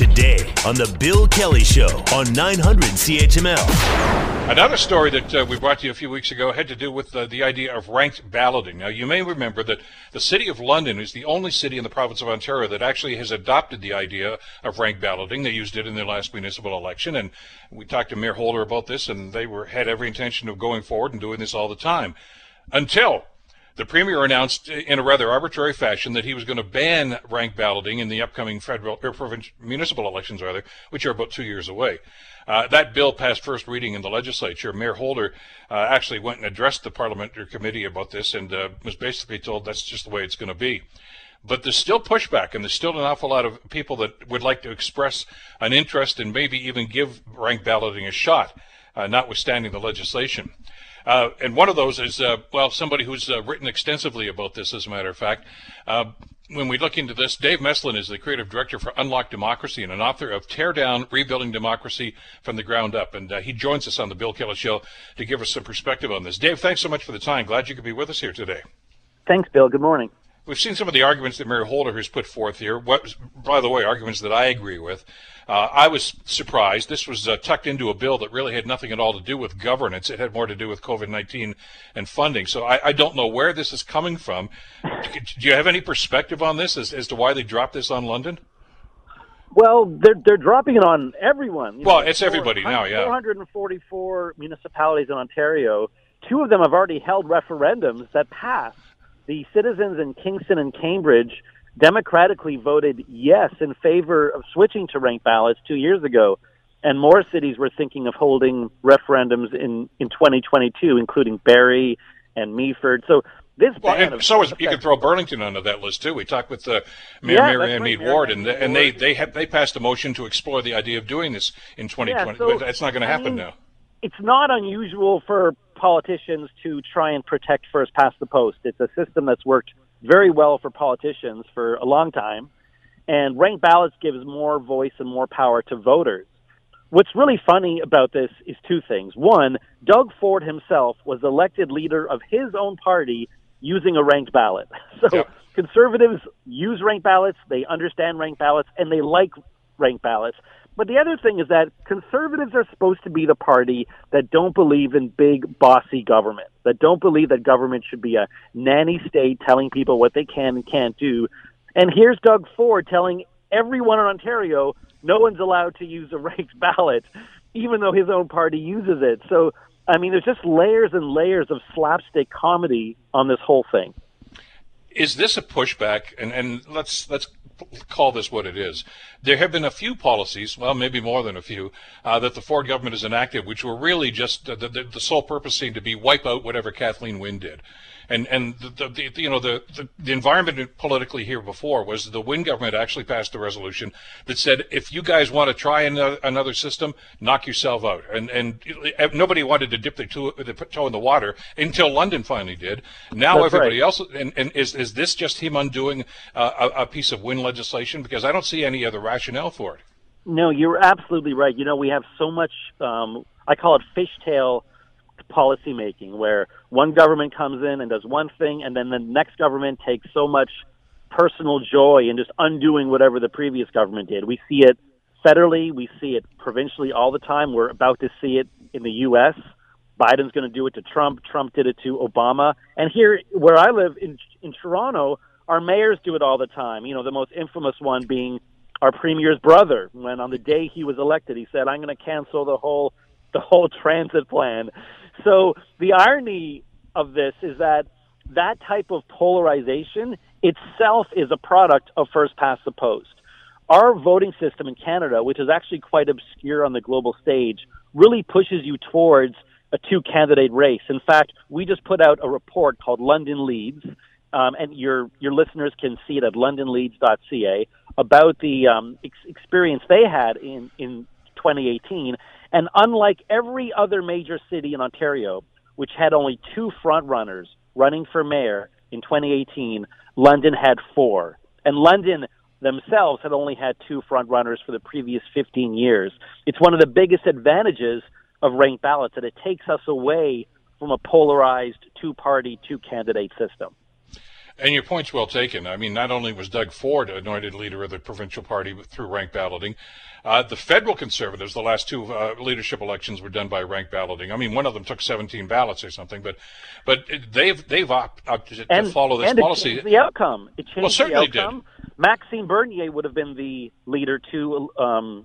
today on The Bill Kelly Show on 900 CHML. Another story that uh, we brought to you a few weeks ago had to do with uh, the idea of ranked balloting. Now, you may remember that the City of London is the only city in the province of Ontario that actually has adopted the idea of ranked balloting. They used it in their last municipal election, and we talked to Mayor Holder about this, and they were had every intention of going forward and doing this all the time. Until the premier announced in a rather arbitrary fashion that he was going to ban rank balloting in the upcoming federal or provincial municipal elections, rather, which are about two years away. Uh, that bill passed first reading in the legislature. Mayor Holder uh, actually went and addressed the parliamentary committee about this and uh, was basically told that's just the way it's going to be. But there's still pushback, and there's still an awful lot of people that would like to express an interest and maybe even give rank balloting a shot, uh, notwithstanding the legislation. Uh, and one of those is, uh, well, somebody who's uh, written extensively about this, as a matter of fact. Uh, when we look into this, Dave Meslin is the creative director for Unlock Democracy and an author of Tear Down Rebuilding Democracy from the Ground Up. And uh, he joins us on the Bill Kelly Show to give us some perspective on this. Dave, thanks so much for the time. Glad you could be with us here today. Thanks, Bill. Good morning. We've seen some of the arguments that Mayor Holder has put forth here. What, by the way, arguments that I agree with. Uh, I was surprised. This was uh, tucked into a bill that really had nothing at all to do with governance. It had more to do with COVID 19 and funding. So I, I, don't know where this is coming from. Do you have any perspective on this as, as to why they dropped this on London? Well, they're they're dropping it on everyone. You well, know, it's everybody now. Yeah, 444 municipalities in Ontario. Two of them have already held referendums that passed the citizens in Kingston and Cambridge democratically voted yes in favor of switching to ranked ballots two years ago. And more cities were thinking of holding referendums in, in 2022, including Barrie and Meaford. So this well, and so is, you can throw Burlington under that list too. We talked with uh, Mayor yeah, Marianne Meed Ward, and and they they have, they passed a motion to explore the idea of doing this in 2020. Yeah, so, but that's not going to happen I mean, now. It's not unusual for politicians to try and protect first past the post. It's a system that's worked very well for politicians for a long time. And ranked ballots gives more voice and more power to voters. What's really funny about this is two things. One, Doug Ford himself was elected leader of his own party using a ranked ballot. So yep. conservatives use ranked ballots, they understand ranked ballots, and they like ranked ballots. But the other thing is that conservatives are supposed to be the party that don't believe in big, bossy government, that don't believe that government should be a nanny state telling people what they can and can't do. And here's Doug Ford telling everyone in Ontario no one's allowed to use a ranked ballot, even though his own party uses it. So, I mean, there's just layers and layers of slapstick comedy on this whole thing. Is this a pushback? And, and let's let's call this what it is. There have been a few policies, well, maybe more than a few, uh, that the Ford government has enacted, which were really just uh, the, the, the, sole purpose seemed to be wipe out whatever Kathleen Wynne did. And and the, the, you know the, the, the environment politically here before was the Wynne government actually passed a resolution that said if you guys want to try another, another system, knock yourself out. And and nobody wanted to dip their toe, their toe in the water until London finally did. Now That's everybody right. else and, and is is this just him undoing uh, a, a piece of Wynne legislation? Because I don't see any other rationale for it. No, you're absolutely right. You know, we have so much. Um, I call it fishtail policy making where one government comes in and does one thing and then the next government takes so much personal joy in just undoing whatever the previous government did. We see it federally, we see it provincially all the time. We're about to see it in the US. Biden's going to do it to Trump. Trump did it to Obama. And here where I live in in Toronto, our mayors do it all the time. You know, the most infamous one being our premier's brother when on the day he was elected he said I'm going to cancel the whole the whole transit plan. So the irony of this is that that type of polarization itself is a product of first past the post. Our voting system in Canada, which is actually quite obscure on the global stage, really pushes you towards a two candidate race. In fact, we just put out a report called London Leads, um, and your your listeners can see it at londonleads.ca about the um, ex- experience they had in in 2018. And unlike every other major city in Ontario, which had only two front runners running for mayor in 2018, London had four. And London themselves had only had two front runners for the previous 15 years. It's one of the biggest advantages of ranked ballots that it takes us away from a polarized two party, two candidate system. And your point's well taken. I mean, not only was Doug Ford anointed leader of the provincial party through rank balloting, uh, the federal conservatives, the last two uh, leadership elections were done by rank balloting. I mean, one of them took 17 ballots or something, but but they've they've opted to, follow this and policy. It changed the outcome. It changed well, certainly the outcome. Did. Maxime Bernier would have been the leader two um,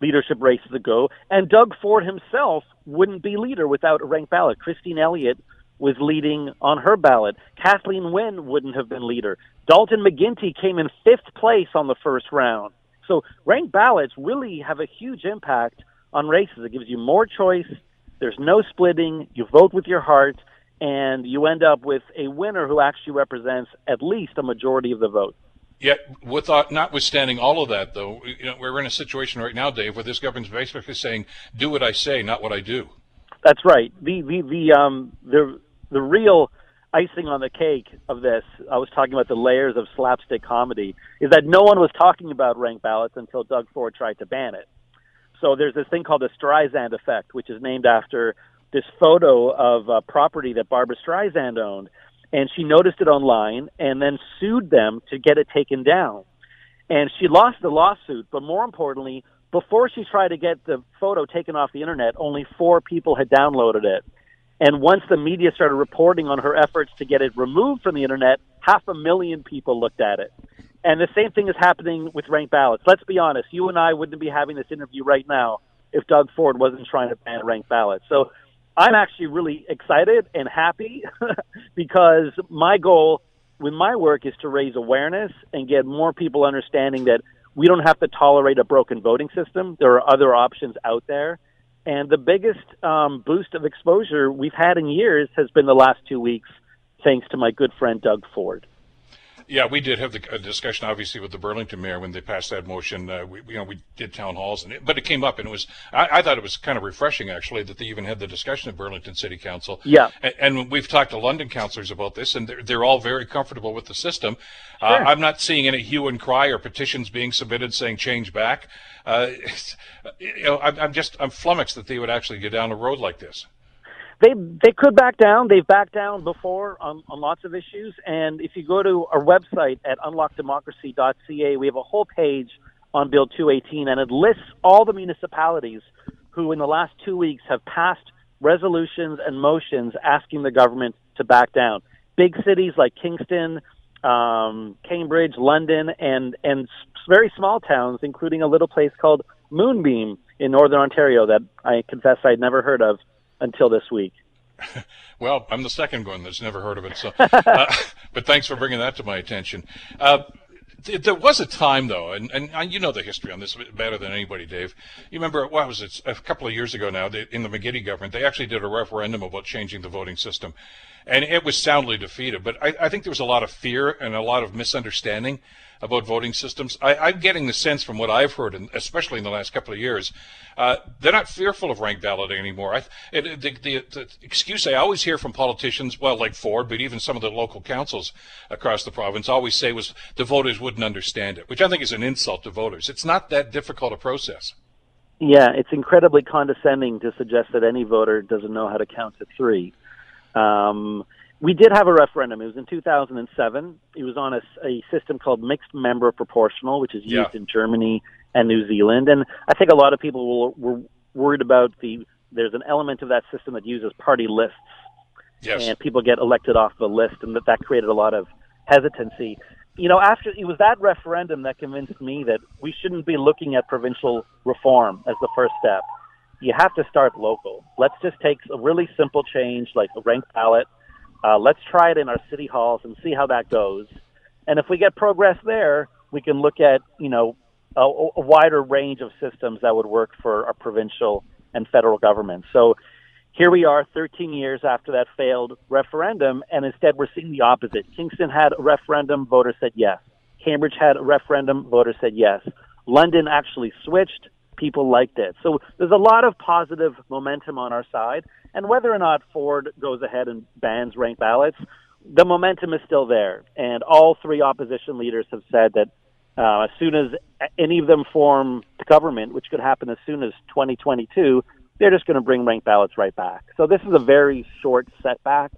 leadership races ago, and Doug Ford himself wouldn't be leader without a ranked ballot. Christine Elliott was leading on her ballot. Kathleen Wynne wouldn't have been leader. Dalton McGuinty came in fifth place on the first round. So ranked ballots really have a huge impact on races. It gives you more choice. There's no splitting. You vote with your heart, and you end up with a winner who actually represents at least a majority of the vote. Yet, without, notwithstanding all of that, though, you know, we're in a situation right now, Dave, where this government's basically saying, "Do what I say, not what I do." That's right. The the the um the the real icing on the cake of this, I was talking about the layers of slapstick comedy, is that no one was talking about ranked ballots until Doug Ford tried to ban it. So there's this thing called the Streisand effect, which is named after this photo of a property that Barbara Streisand owned. And she noticed it online and then sued them to get it taken down. And she lost the lawsuit, but more importantly, before she tried to get the photo taken off the internet, only four people had downloaded it. And once the media started reporting on her efforts to get it removed from the internet, half a million people looked at it. And the same thing is happening with ranked ballots. Let's be honest, you and I wouldn't be having this interview right now if Doug Ford wasn't trying to ban ranked ballots. So I'm actually really excited and happy because my goal with my work is to raise awareness and get more people understanding that we don't have to tolerate a broken voting system. There are other options out there. And the biggest um, boost of exposure we've had in years has been the last two weeks, thanks to my good friend Doug Ford. Yeah, we did have the discussion, obviously, with the Burlington mayor when they passed that motion. Uh, we, you know, we did town halls, and it, but it came up, and it was. I, I, thought it was kind of refreshing, actually, that they even had the discussion at Burlington City Council. Yeah. And, and we've talked to London councillors about this, and they're, they're all very comfortable with the system. Uh, sure. Uh, I'm not seeing any hue and cry or petitions being submitted saying change back. Uh, you know, I'm, I'm just I'm flummoxed that they would actually go down a road like this they they could back down. They've backed down before on, on lots of issues. And if you go to our website at unlockdemocracy.ca, we have a whole page on Bill 218, and it lists all the municipalities who, in the last two weeks, have passed resolutions and motions asking the government to back down. Big cities like Kingston, um, Cambridge, London, and and very small towns, including a little place called Moonbeam in northern Ontario that I confess I'd never heard of until this week. well, I'm the second one that's never heard of it. So, uh, but thanks for bringing that to my attention. Uh, th- there was a time, though, and, and you know the history on this better than anybody, Dave. You remember, what was it, a couple of years ago now, they, in the McGuinty government, they actually did a referendum about changing the voting system. And it was soundly defeated. But I, I think there was a lot of fear and a lot of misunderstanding about voting systems. I, am getting the sense from what I've heard, and especially in the last couple of years, uh, they're not fearful of rank balloting anymore. I, it, the, the, the, excuse I always hear from politicians, well, like Ford, but even some of the local councils across the province, always say was the voters wouldn't understand it, which I think is an insult to voters. It's not that difficult a process. Yeah, it's incredibly condescending to suggest that any voter doesn't know how to count to three. Um, we did have a referendum. It was in 2007. It was on a, a system called mixed member proportional, which is used yeah. in Germany and New Zealand. And I think a lot of people were, were worried about the. There's an element of that system that uses party lists, yes. and people get elected off the list, and that that created a lot of hesitancy. You know, after it was that referendum that convinced me that we shouldn't be looking at provincial reform as the first step. You have to start local. Let's just take a really simple change like a ranked ballot uh, let's try it in our city halls and see how that goes. And if we get progress there, we can look at you know a, a wider range of systems that would work for our provincial and federal governments. So here we are 13 years after that failed referendum, and instead we're seeing the opposite. Kingston had a referendum, voters said yes. Cambridge had a referendum, voters said yes. London actually switched, people liked it. So there's a lot of positive momentum on our side. And whether or not Ford goes ahead and bans ranked ballots, the momentum is still there. And all three opposition leaders have said that uh, as soon as any of them form the government, which could happen as soon as 2022, they're just going to bring ranked ballots right back. So this is a very short setback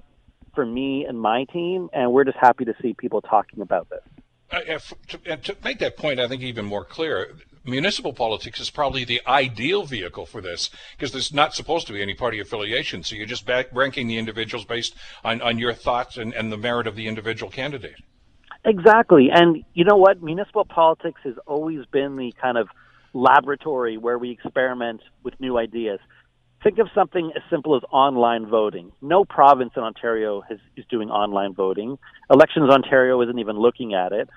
for me and my team, and we're just happy to see people talking about this. Uh, to, to, make that point, I think even more clear, municipal politics is probably the ideal vehicle for this because there's not supposed to be any party affiliation. So you're just back ranking the individuals based on, on your thoughts and, and the merit of the individual candidate. Exactly. And you know what? Municipal politics has always been the kind of laboratory where we experiment with new ideas. Think of something as simple as online voting. No province in Ontario has, is doing online voting. Elections Ontario isn't even looking at it.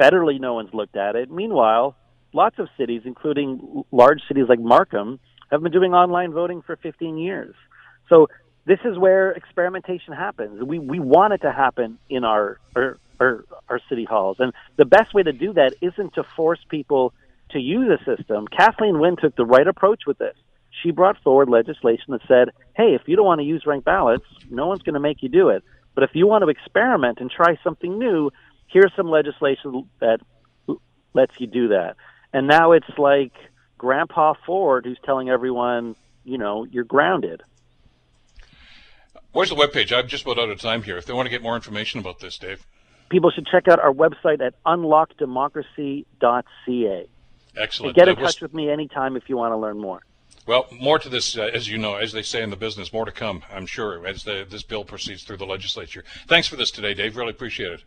Federally, no one's looked at it. Meanwhile, lots of cities, including large cities like Markham, have been doing online voting for 15 years. So this is where experimentation happens. We we want it to happen in our our, our, our city halls, and the best way to do that isn't to force people to use a system. Kathleen Wynne took the right approach with this she brought forward legislation that said, hey, if you don't want to use ranked ballots, no one's going to make you do it. But if you want to experiment and try something new, here's some legislation that lets you do that. And now it's like Grandpa Ford who's telling everyone, you know, you're grounded. Where's the webpage? I'm just about out of time here. If they want to get more information about this, Dave. People should check out our website at unlockdemocracy.ca. Excellent. And get in touch with me anytime if you want to learn more. Well, more to this, uh, as you know, as they say in the business, more to come, I'm sure, as the, this bill proceeds through the legislature. Thanks for this today, Dave. Really appreciate it.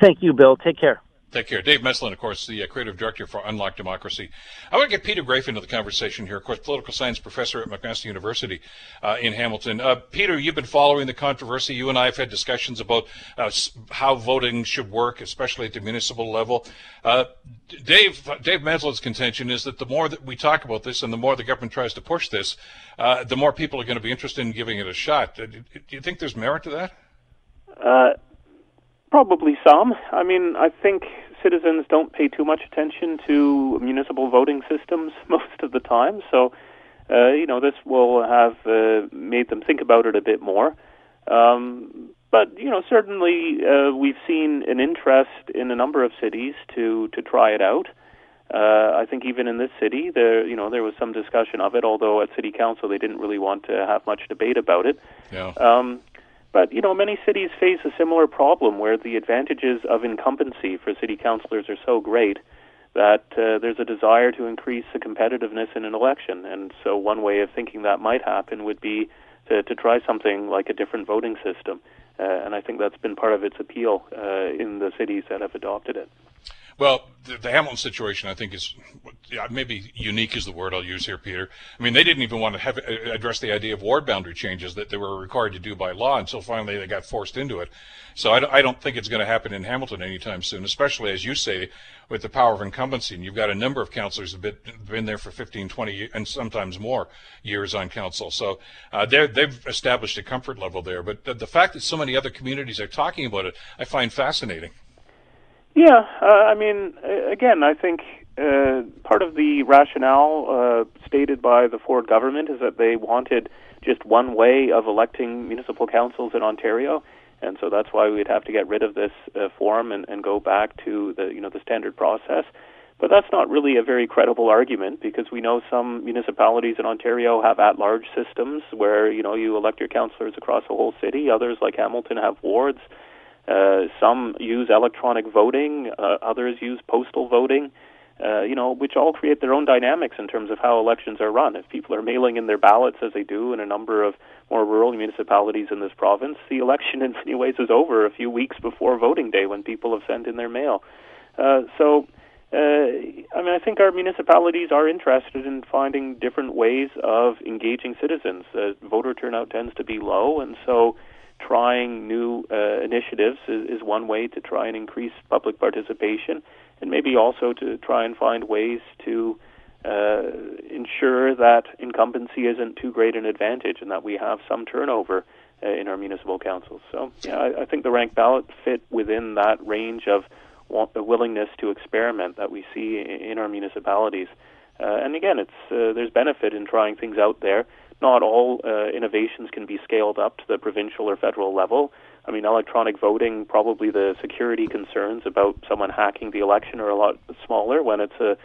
Thank you, Bill. Take care. Take care. Dave Meslin, of course, the uh, creative director for Unlock Democracy. I want to get Peter Graefe into the conversation here, of course, political science professor at McMaster University uh, in Hamilton. Uh, Peter, you've been following the controversy. You and I have had discussions about uh, how voting should work, especially at the municipal level. Uh, Dave, Dave Meslin's contention is that the more that we talk about this and the more the government tries to push this, uh, the more people are going to be interested in giving it a shot. Do you think there's merit to that? Probably some. I mean, I think citizens don't pay too much attention to municipal voting systems most of the time. So, uh, you know, this will have uh, made them think about it a bit more. Um, but you know, certainly uh, we've seen an interest in a number of cities to to try it out. Uh, I think even in this city, there you know there was some discussion of it. Although at city council they didn't really want to have much debate about it. Yeah. Um, but you know, many cities face a similar problem where the advantages of incumbency for city councilors are so great that uh, there's a desire to increase the competitiveness in an election. And so, one way of thinking that might happen would be to, to try something like a different voting system. Uh, and I think that's been part of its appeal uh, in the cities that have adopted it. Well, the, the, Hamilton situation, I think, is yeah, maybe unique is the word I'll use here, Peter. I mean, they didn't even want to have, uh, address the idea of ward boundary changes that they were required to do by law until finally they got forced into it. So I, I don't think it's going to happen in Hamilton anytime soon, especially as you say, with the power of incumbency. And you've got a number of councillors who've been, been there for 15, 20, and sometimes more years on council. So uh, they've established a comfort level there. But the, the fact that so many other communities are talking about it, I find fascinating. Yeah, uh, I mean, again, I think uh, part of the rationale uh, stated by the Ford government is that they wanted just one way of electing municipal councils in Ontario, and so that's why we'd have to get rid of this uh, form and, and go back to the you know the standard process. But that's not really a very credible argument because we know some municipalities in Ontario have at-large systems where you know you elect your councillors across the whole city. Others, like Hamilton, have wards. Some use electronic voting, uh, others use postal voting. Uh, you know, which all create their own dynamics in terms of how elections are run. If people are mailing in their ballots, as they do in a number of more rural municipalities in this province, the election in many ways is over a few weeks before voting day when people have sent in their mail. Uh, so, uh, I mean, I think our municipalities are interested in finding different ways of engaging citizens. Uh, voter turnout tends to be low, and so trying new uh, initiatives is, is one way to try and increase public participation, and maybe also to try and find ways to uh, ensure that incumbency isn't too great an advantage and that we have some turnover uh, in our municipal councils. So, yeah, I, I think the ranked ballot fit within that range of the willingness to experiment that we see in our municipalities. Uh, and again, it's uh, there's benefit in trying things out there not all uh, innovations can be scaled up to the provincial or federal level. I mean, electronic voting, probably the security concerns about someone hacking the election are a lot smaller when it's a,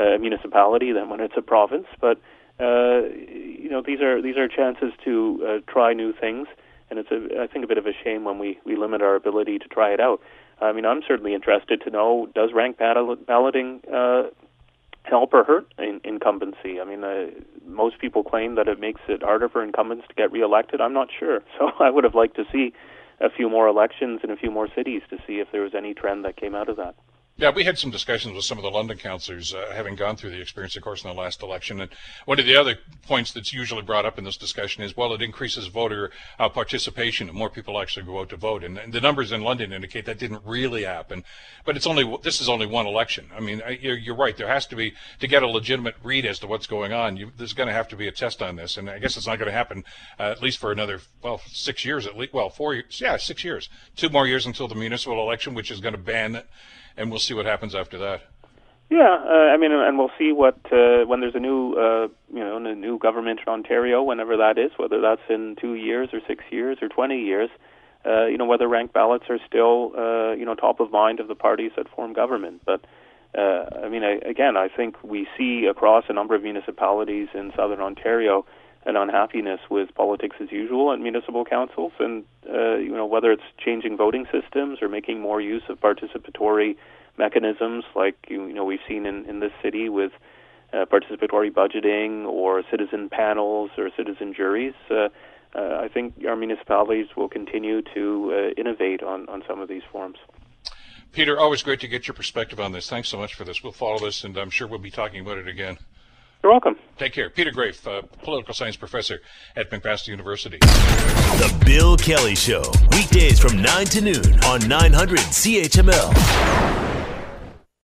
a municipality than when it's a province. But uh, you know, these are these are chances to uh, try new things. and it's a, I think a bit of a shame when we we limit our ability to try it out. I mean, I'm certainly interested to know does rank ballot, balloting uh, help or hurt in, incumbency? I mean, uh, most people claim that it makes it harder for incumbents to get reelected. I'm not sure. So I would have liked to see a few more elections in a few more cities to see if there was any trend that came out of that. Yeah, we had some discussions with some of the London councillors, uh, having gone through the experience, of course, in the last election. And one of the other points that's usually brought up in this discussion is, well, it increases voter uh, participation and more people actually go out to vote. And, and, the numbers in London indicate that didn't really happen. But it's only this is only one election. I mean, you're, you're right. There has to be to get a legitimate read as to what's going on. You, there's going to have to be a test on this, and I guess it's not going to happen uh, at least for another well six years at least. Well, four years. Yeah, six years. Two more years until the municipal election, which is going to ban and we'll see what happens after that. Yeah, uh, I mean, and we'll see what uh, when there's a new, uh, you know, a new government in Ontario, whenever that is, whether that's in two years or six years or twenty years. Uh, you know, whether ranked ballots are still, uh, you know, top of mind of the parties that form government. But uh, I mean, I, again, I think we see across a number of municipalities in southern Ontario an unhappiness with politics as usual at municipal councils, and uh, you know whether it's changing voting systems or making more use of participatory mechanisms, like you know we've seen in, in this city with uh, participatory budgeting or citizen panels or citizen juries. Uh, uh, I think our municipalities will continue to uh, innovate on, on some of these forms. Peter, always great to get your perspective on this. Thanks so much for this. We'll follow this, and I'm sure we'll be talking about it again. You're welcome. Take care. Peter Graefe, uh, political science professor at McMaster University. The Bill Kelly Show, weekdays from 9 to noon on 900 CHML.